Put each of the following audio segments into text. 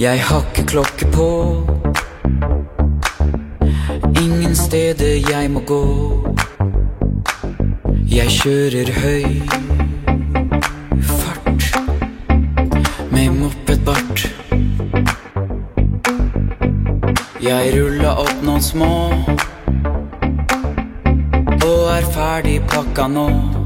Jeg har klokke på. Ingen steder jeg må gå. Jeg kjører høy fart med mopedbart. Jeg ruller opp noen små og er ferdig pakka nå.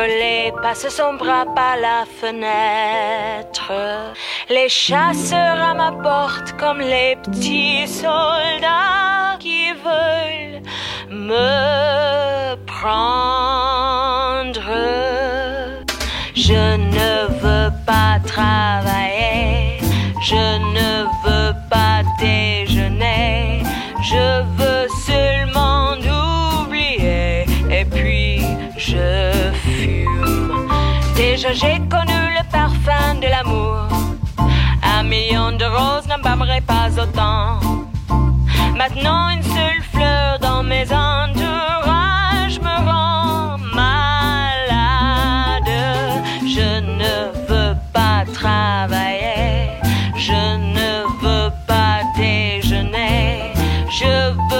soleil passe son bras par la fenêtre. Les chasseurs à ma porte comme les petits soldats qui veulent me prendre. Je ne veux pas travailler, je ne veux pas déjeuner, je veux j'ai connu le parfum de l'amour. Un million de roses n'embâmerait pas autant. Maintenant, une seule fleur dans mes entourages me rend malade. Je ne veux pas travailler. Je ne veux pas déjeuner. Je veux